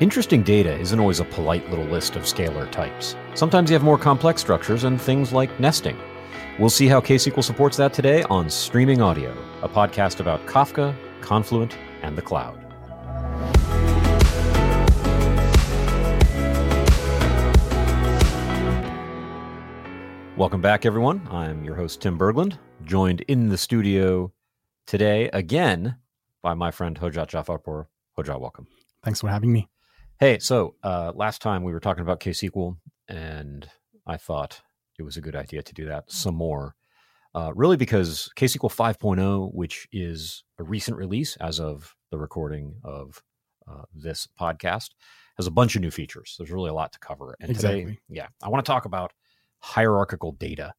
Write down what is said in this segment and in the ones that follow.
Interesting data isn't always a polite little list of scalar types. Sometimes you have more complex structures and things like nesting. We'll see how KSQL supports that today on Streaming Audio, a podcast about Kafka, Confluent, and the cloud. Welcome back, everyone. I'm your host, Tim Berglund, joined in the studio today again by my friend Hojat Jafarpour. Hojat, welcome. Thanks for having me. Hey, so uh, last time we were talking about KSQL, and I thought it was a good idea to do that some more. Uh, really, because KSQL 5.0, which is a recent release as of the recording of uh, this podcast, has a bunch of new features. There's really a lot to cover. And exactly. today, yeah, I want to talk about hierarchical data.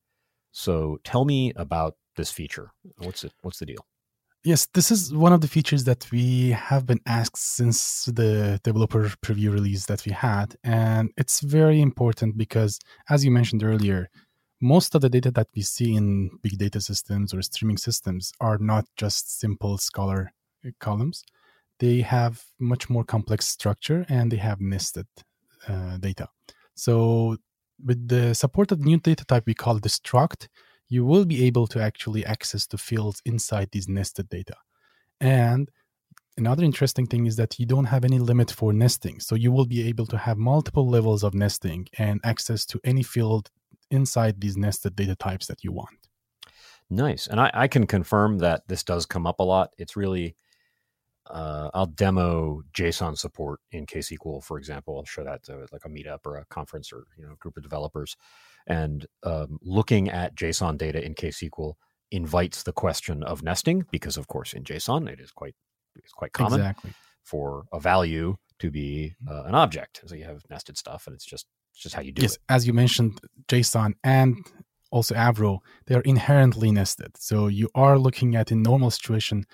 So tell me about this feature. What's it? What's the deal? Yes, this is one of the features that we have been asked since the developer preview release that we had. And it's very important because, as you mentioned earlier, most of the data that we see in big data systems or streaming systems are not just simple scalar columns. They have much more complex structure and they have nested uh, data. So, with the support of new data type we call the struct, you will be able to actually access the fields inside these nested data. And another interesting thing is that you don't have any limit for nesting. So you will be able to have multiple levels of nesting and access to any field inside these nested data types that you want. Nice. And I, I can confirm that this does come up a lot. It's really, uh, I'll demo JSON support in KSQL, for example. I'll show that to like a meetup or a conference or, you know, a group of developers and um, looking at JSON data in KSQL invites the question of nesting because, of course, in JSON it is quite it's quite common exactly. for a value to be mm-hmm. uh, an object. So you have nested stuff, and it's just it's just how you do yes, it. As you mentioned, JSON and also Avro, they are inherently nested. So you are looking at in normal situation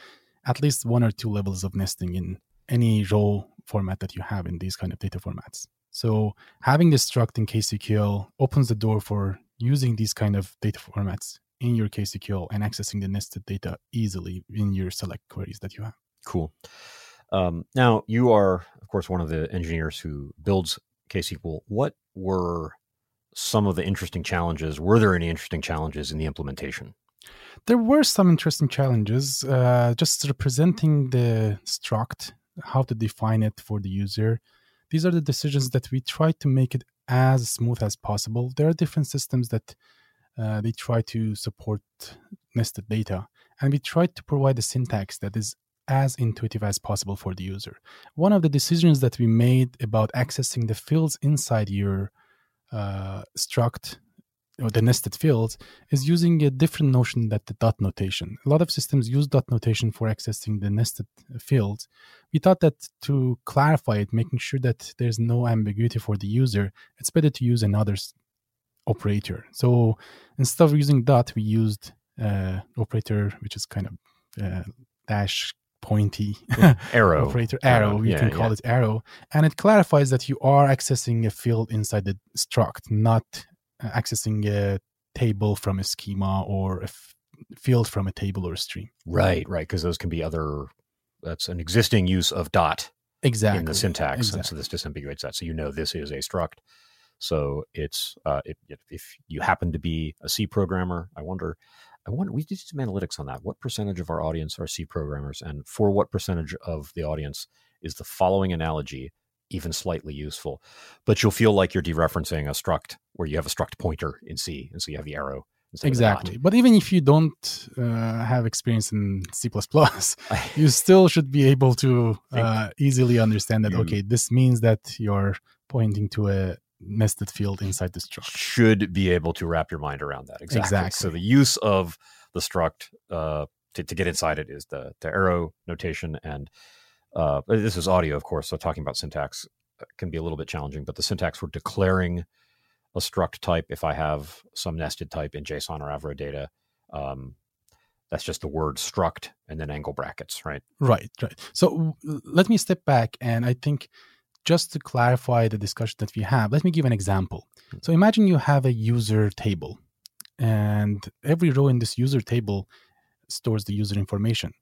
at least one or two levels of nesting in any row format that you have in these kind of data formats. So having this struct in KSQL opens the door for using these kind of data formats in your KSQL and accessing the nested data easily in your select queries that you have. Cool. Um, now you are, of course, one of the engineers who builds KSQL. What were some of the interesting challenges? Were there any interesting challenges in the implementation? There were some interesting challenges. Uh, just representing the struct, how to define it for the user, these are the decisions that we try to make it as smooth as possible. There are different systems that uh, they try to support nested data, and we try to provide a syntax that is as intuitive as possible for the user. One of the decisions that we made about accessing the fields inside your uh, struct or the nested fields is using a different notion that the dot notation. A lot of systems use dot notation for accessing the nested fields. We thought that to clarify it, making sure that there's no ambiguity for the user, it's better to use another operator. So instead of using dot, we used uh, operator, which is kind of uh, dash pointy arrow operator arrow, you yeah, can call yeah. it arrow and it clarifies that you are accessing a field inside the struct not accessing a table from a schema or a f- field from a table or a stream. Right, right, because those can be other. That's an existing use of dot exactly in the syntax, exactly. and so this disambiguates that. So you know this is a struct. So it's uh, it, if you happen to be a C programmer, I wonder. I wonder. We did some analytics on that. What percentage of our audience are C programmers, and for what percentage of the audience is the following analogy even slightly useful. But you'll feel like you're dereferencing a struct where you have a struct pointer in C, and so you have the arrow. Exactly. But even if you don't uh, have experience in C++, you still should be able to uh, easily understand that, you okay, this means that you're pointing to a nested field inside the struct. Should be able to wrap your mind around that. Exactly. exactly. So the use of the struct uh, to, to get inside it is the, the arrow notation and uh, this is audio, of course, so talking about syntax uh, can be a little bit challenging, but the syntax for declaring a struct type, if I have some nested type in JSON or Avro data, um, that's just the word struct and then angle brackets, right? Right, right. So let me step back and I think just to clarify the discussion that we have, let me give an example. Hmm. So imagine you have a user table and every row in this user table stores the user information.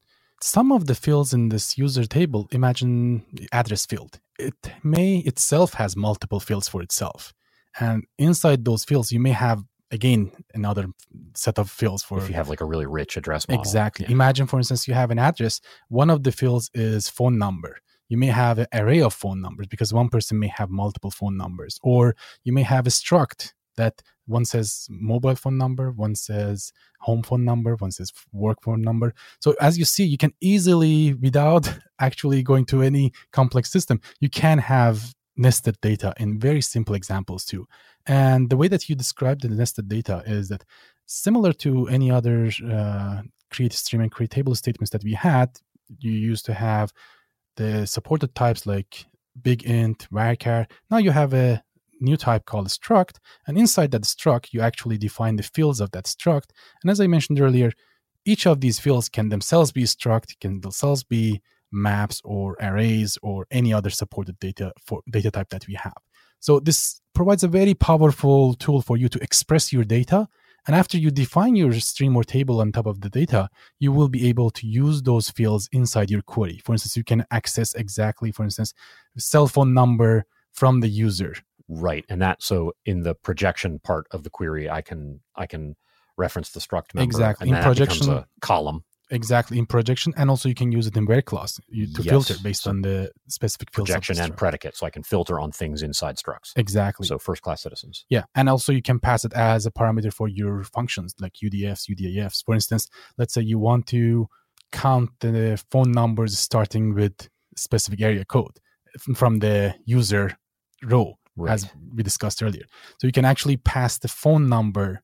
Some of the fields in this user table, imagine address field, it may itself has multiple fields for itself. And inside those fields, you may have again another set of fields for if you have like a really rich address model. exactly yeah. imagine for instance you have an address one of the fields is phone number you may have an array of phone numbers because one person may have multiple phone numbers or you may have a struct that one says mobile phone number one says home phone number one says work phone number so as you see you can easily without actually going to any complex system you can have nested data in very simple examples too. And the way that you described the nested data is that similar to any other uh, create stream and create table statements that we had, you used to have the supported types like big int, varchar. Now you have a new type called struct, and inside that struct, you actually define the fields of that struct. And as I mentioned earlier, each of these fields can themselves be struct, can themselves be maps or arrays or any other supported data for data type that we have. So this provides a very powerful tool for you to express your data. And after you define your stream or table on top of the data, you will be able to use those fields inside your query. For instance, you can access exactly, for instance, cell phone number from the user. Right. And that so in the projection part of the query, I can I can reference the struct member. Exactly. in projection a column exactly in projection and also you can use it in where clause you, to yes. filter based so on the specific projection and predicate so i can filter on things inside structs exactly so first class citizens yeah and also you can pass it as a parameter for your functions like udfs udifs for instance let's say you want to count the phone numbers starting with specific area code from the user row right. as we discussed earlier so you can actually pass the phone number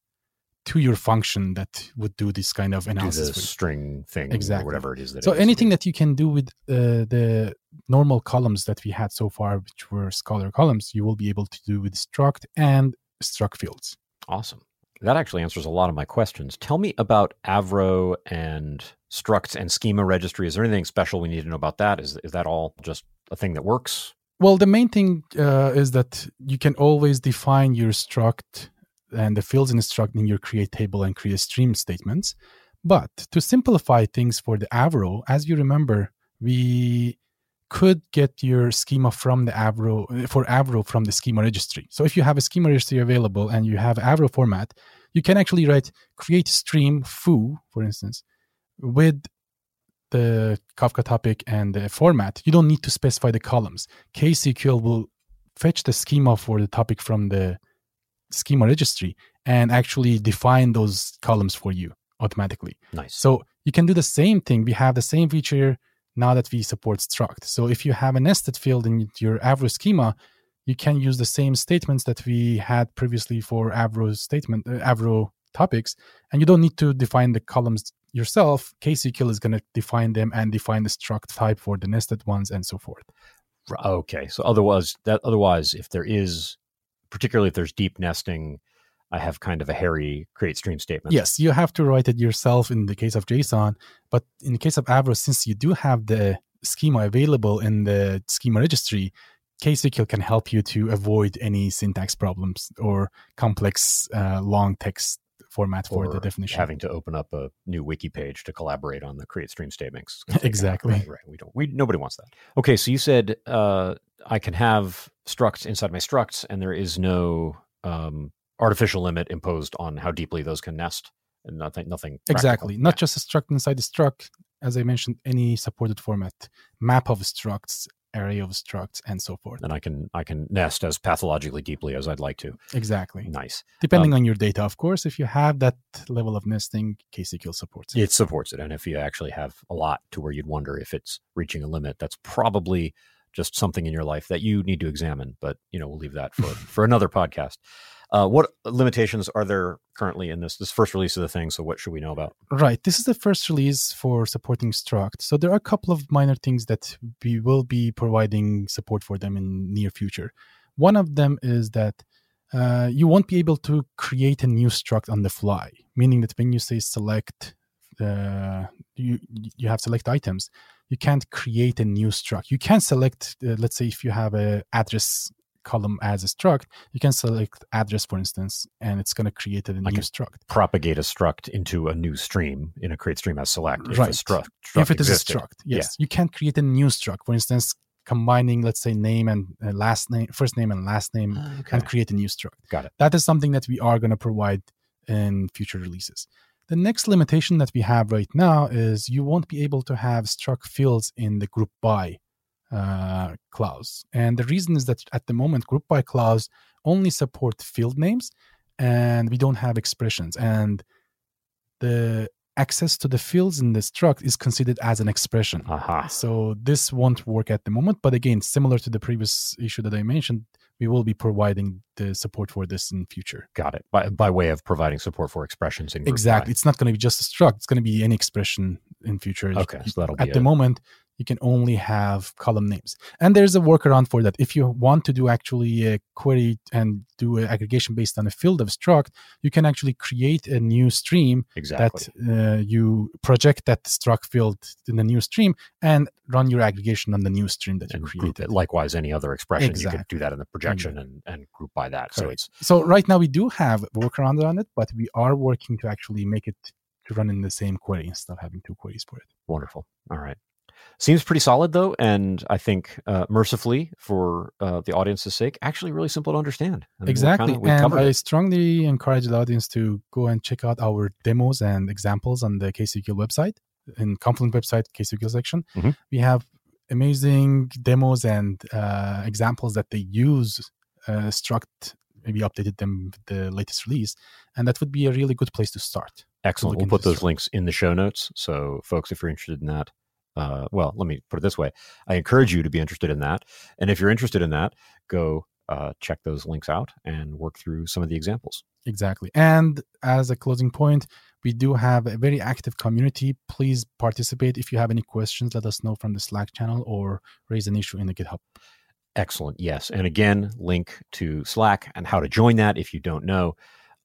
to your function that would do this kind of analysis. String thing, exactly. whatever it is. That so anything that you can do with uh, the normal columns that we had so far, which were scalar columns, you will be able to do with struct and struct fields. Awesome. That actually answers a lot of my questions. Tell me about Avro and structs and schema registry. Is there anything special we need to know about that? Is is that all just a thing that works? Well, the main thing uh, is that you can always define your struct and the fields in struct in your create table and create stream statements. But to simplify things for the Avro, as you remember, we could get your schema from the Avro for Avro from the schema registry. So if you have a schema registry available and you have Avro format, you can actually write create stream foo, for instance, with the Kafka topic and the format. You don't need to specify the columns. KSQL will fetch the schema for the topic from the schema registry and actually define those columns for you automatically. Nice. So you can do the same thing. We have the same feature now that we support struct. So if you have a nested field in your Avro schema, you can use the same statements that we had previously for Avro statement uh, Avro topics, and you don't need to define the columns yourself. KSQL is going to define them and define the struct type for the nested ones and so forth. Okay, so otherwise, that otherwise, if there is particularly if there's deep nesting, I have kind of a hairy create stream statement. Yes, you have to write it yourself in the case of JSON. But in the case of Avro, since you do have the schema available in the schema registry, KSQL can help you to avoid any syntax problems or complex uh, long text format for the definition. Having to open up a new wiki page to collaborate on the create stream statements. exactly. Right, right, We don't. We nobody wants that. Okay, so you said uh, I can have structs inside my structs, and there is no um, artificial limit imposed on how deeply those can nest, and nothing, nothing. Exactly, not just a struct inside the struct. As I mentioned, any supported format, map of structs, array of structs, and so forth. And I can I can nest as pathologically deeply as I'd like to. Exactly. Nice. Depending um, on your data, of course. If you have that level of nesting, KSQL supports it. It supports it, and if you actually have a lot to where you'd wonder if it's reaching a limit, that's probably just something in your life that you need to examine. But you know, we'll leave that for for another podcast. Uh, what limitations are there currently in this this first release of the thing? So, what should we know about? Right, this is the first release for supporting Struct. So, there are a couple of minor things that we will be providing support for them in near future. One of them is that uh, you won't be able to create a new struct on the fly, meaning that when you say select, uh, you you have select items you can't create a new struct. You can select, uh, let's say, if you have a address column as a struct, you can select address, for instance, and it's going to create a new struct. Propagate a struct into a new stream in a create stream as select. If right. Struct, struct if it existed. is a struct, yes. Yeah. You can create a new struct. For instance, combining, let's say, name and uh, last name, first name and last name, ah, okay. and create a new struct. Got it. That is something that we are going to provide in future releases. The next limitation that we have right now is you won't be able to have struct fields in the group by uh, clause. And the reason is that at the moment, group by clause only support field names and we don't have expressions. And the access to the fields in the struct is considered as an expression. Uh-huh. So this won't work at the moment. But again, similar to the previous issue that I mentioned, we will be providing the support for this in future. Got it. By, by way of providing support for expressions in exactly. It's not going to be just a struct. It's going to be any expression in future. Okay, so that'll at the moment you can only have column names. And there's a workaround for that. If you want to do actually a query and do an aggregation based on a field of struct, you can actually create a new stream exactly. that uh, you project that struct field in the new stream and run your aggregation on the new stream that and you created. Likewise, any other expression, exactly. you could do that in the projection mm-hmm. and, and group by that. Correct. So it's so right now we do have workaround on it, but we are working to actually make it to run in the same query instead of having two queries for it. Wonderful. All right. Seems pretty solid though, and I think uh, mercifully for uh, the audience's sake, actually really simple to understand. And exactly, kinda, and I it. strongly encourage the audience to go and check out our demos and examples on the KSQL website, in Confluent website KSQL section. Mm-hmm. We have amazing demos and uh, examples that they use uh, struct maybe updated them with the latest release and that would be a really good place to start excellent we'll put those links in the show notes so folks if you're interested in that uh, well, let me put it this way I encourage you to be interested in that. And if you're interested in that, go uh, check those links out and work through some of the examples. Exactly. And as a closing point, we do have a very active community. Please participate. If you have any questions, let us know from the Slack channel or raise an issue in the GitHub. Excellent. Yes. And again, link to Slack and how to join that if you don't know.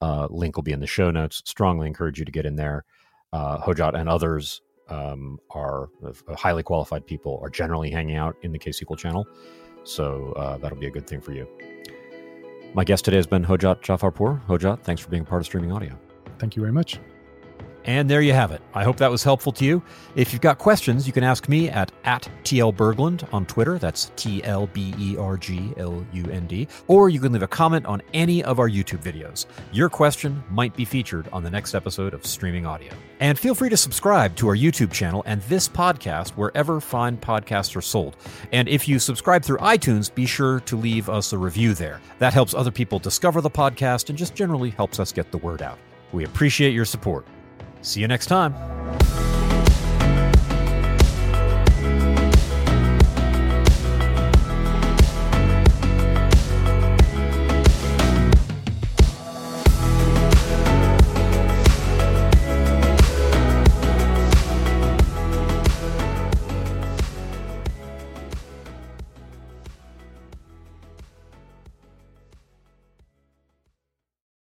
Uh, link will be in the show notes. Strongly encourage you to get in there. Uh, Hojat and others um, are uh, highly qualified people are generally hanging out in the KSQL channel. So uh, that'll be a good thing for you. My guest today has been Hojat Jafarpour. Hojat, thanks for being a part of Streaming Audio. Thank you very much. And there you have it. I hope that was helpful to you. If you've got questions, you can ask me at, at tlberglund on Twitter. That's T L B E R G L U N D. Or you can leave a comment on any of our YouTube videos. Your question might be featured on the next episode of Streaming Audio. And feel free to subscribe to our YouTube channel and this podcast wherever fine podcasts are sold. And if you subscribe through iTunes, be sure to leave us a review there. That helps other people discover the podcast and just generally helps us get the word out. We appreciate your support. See you next time.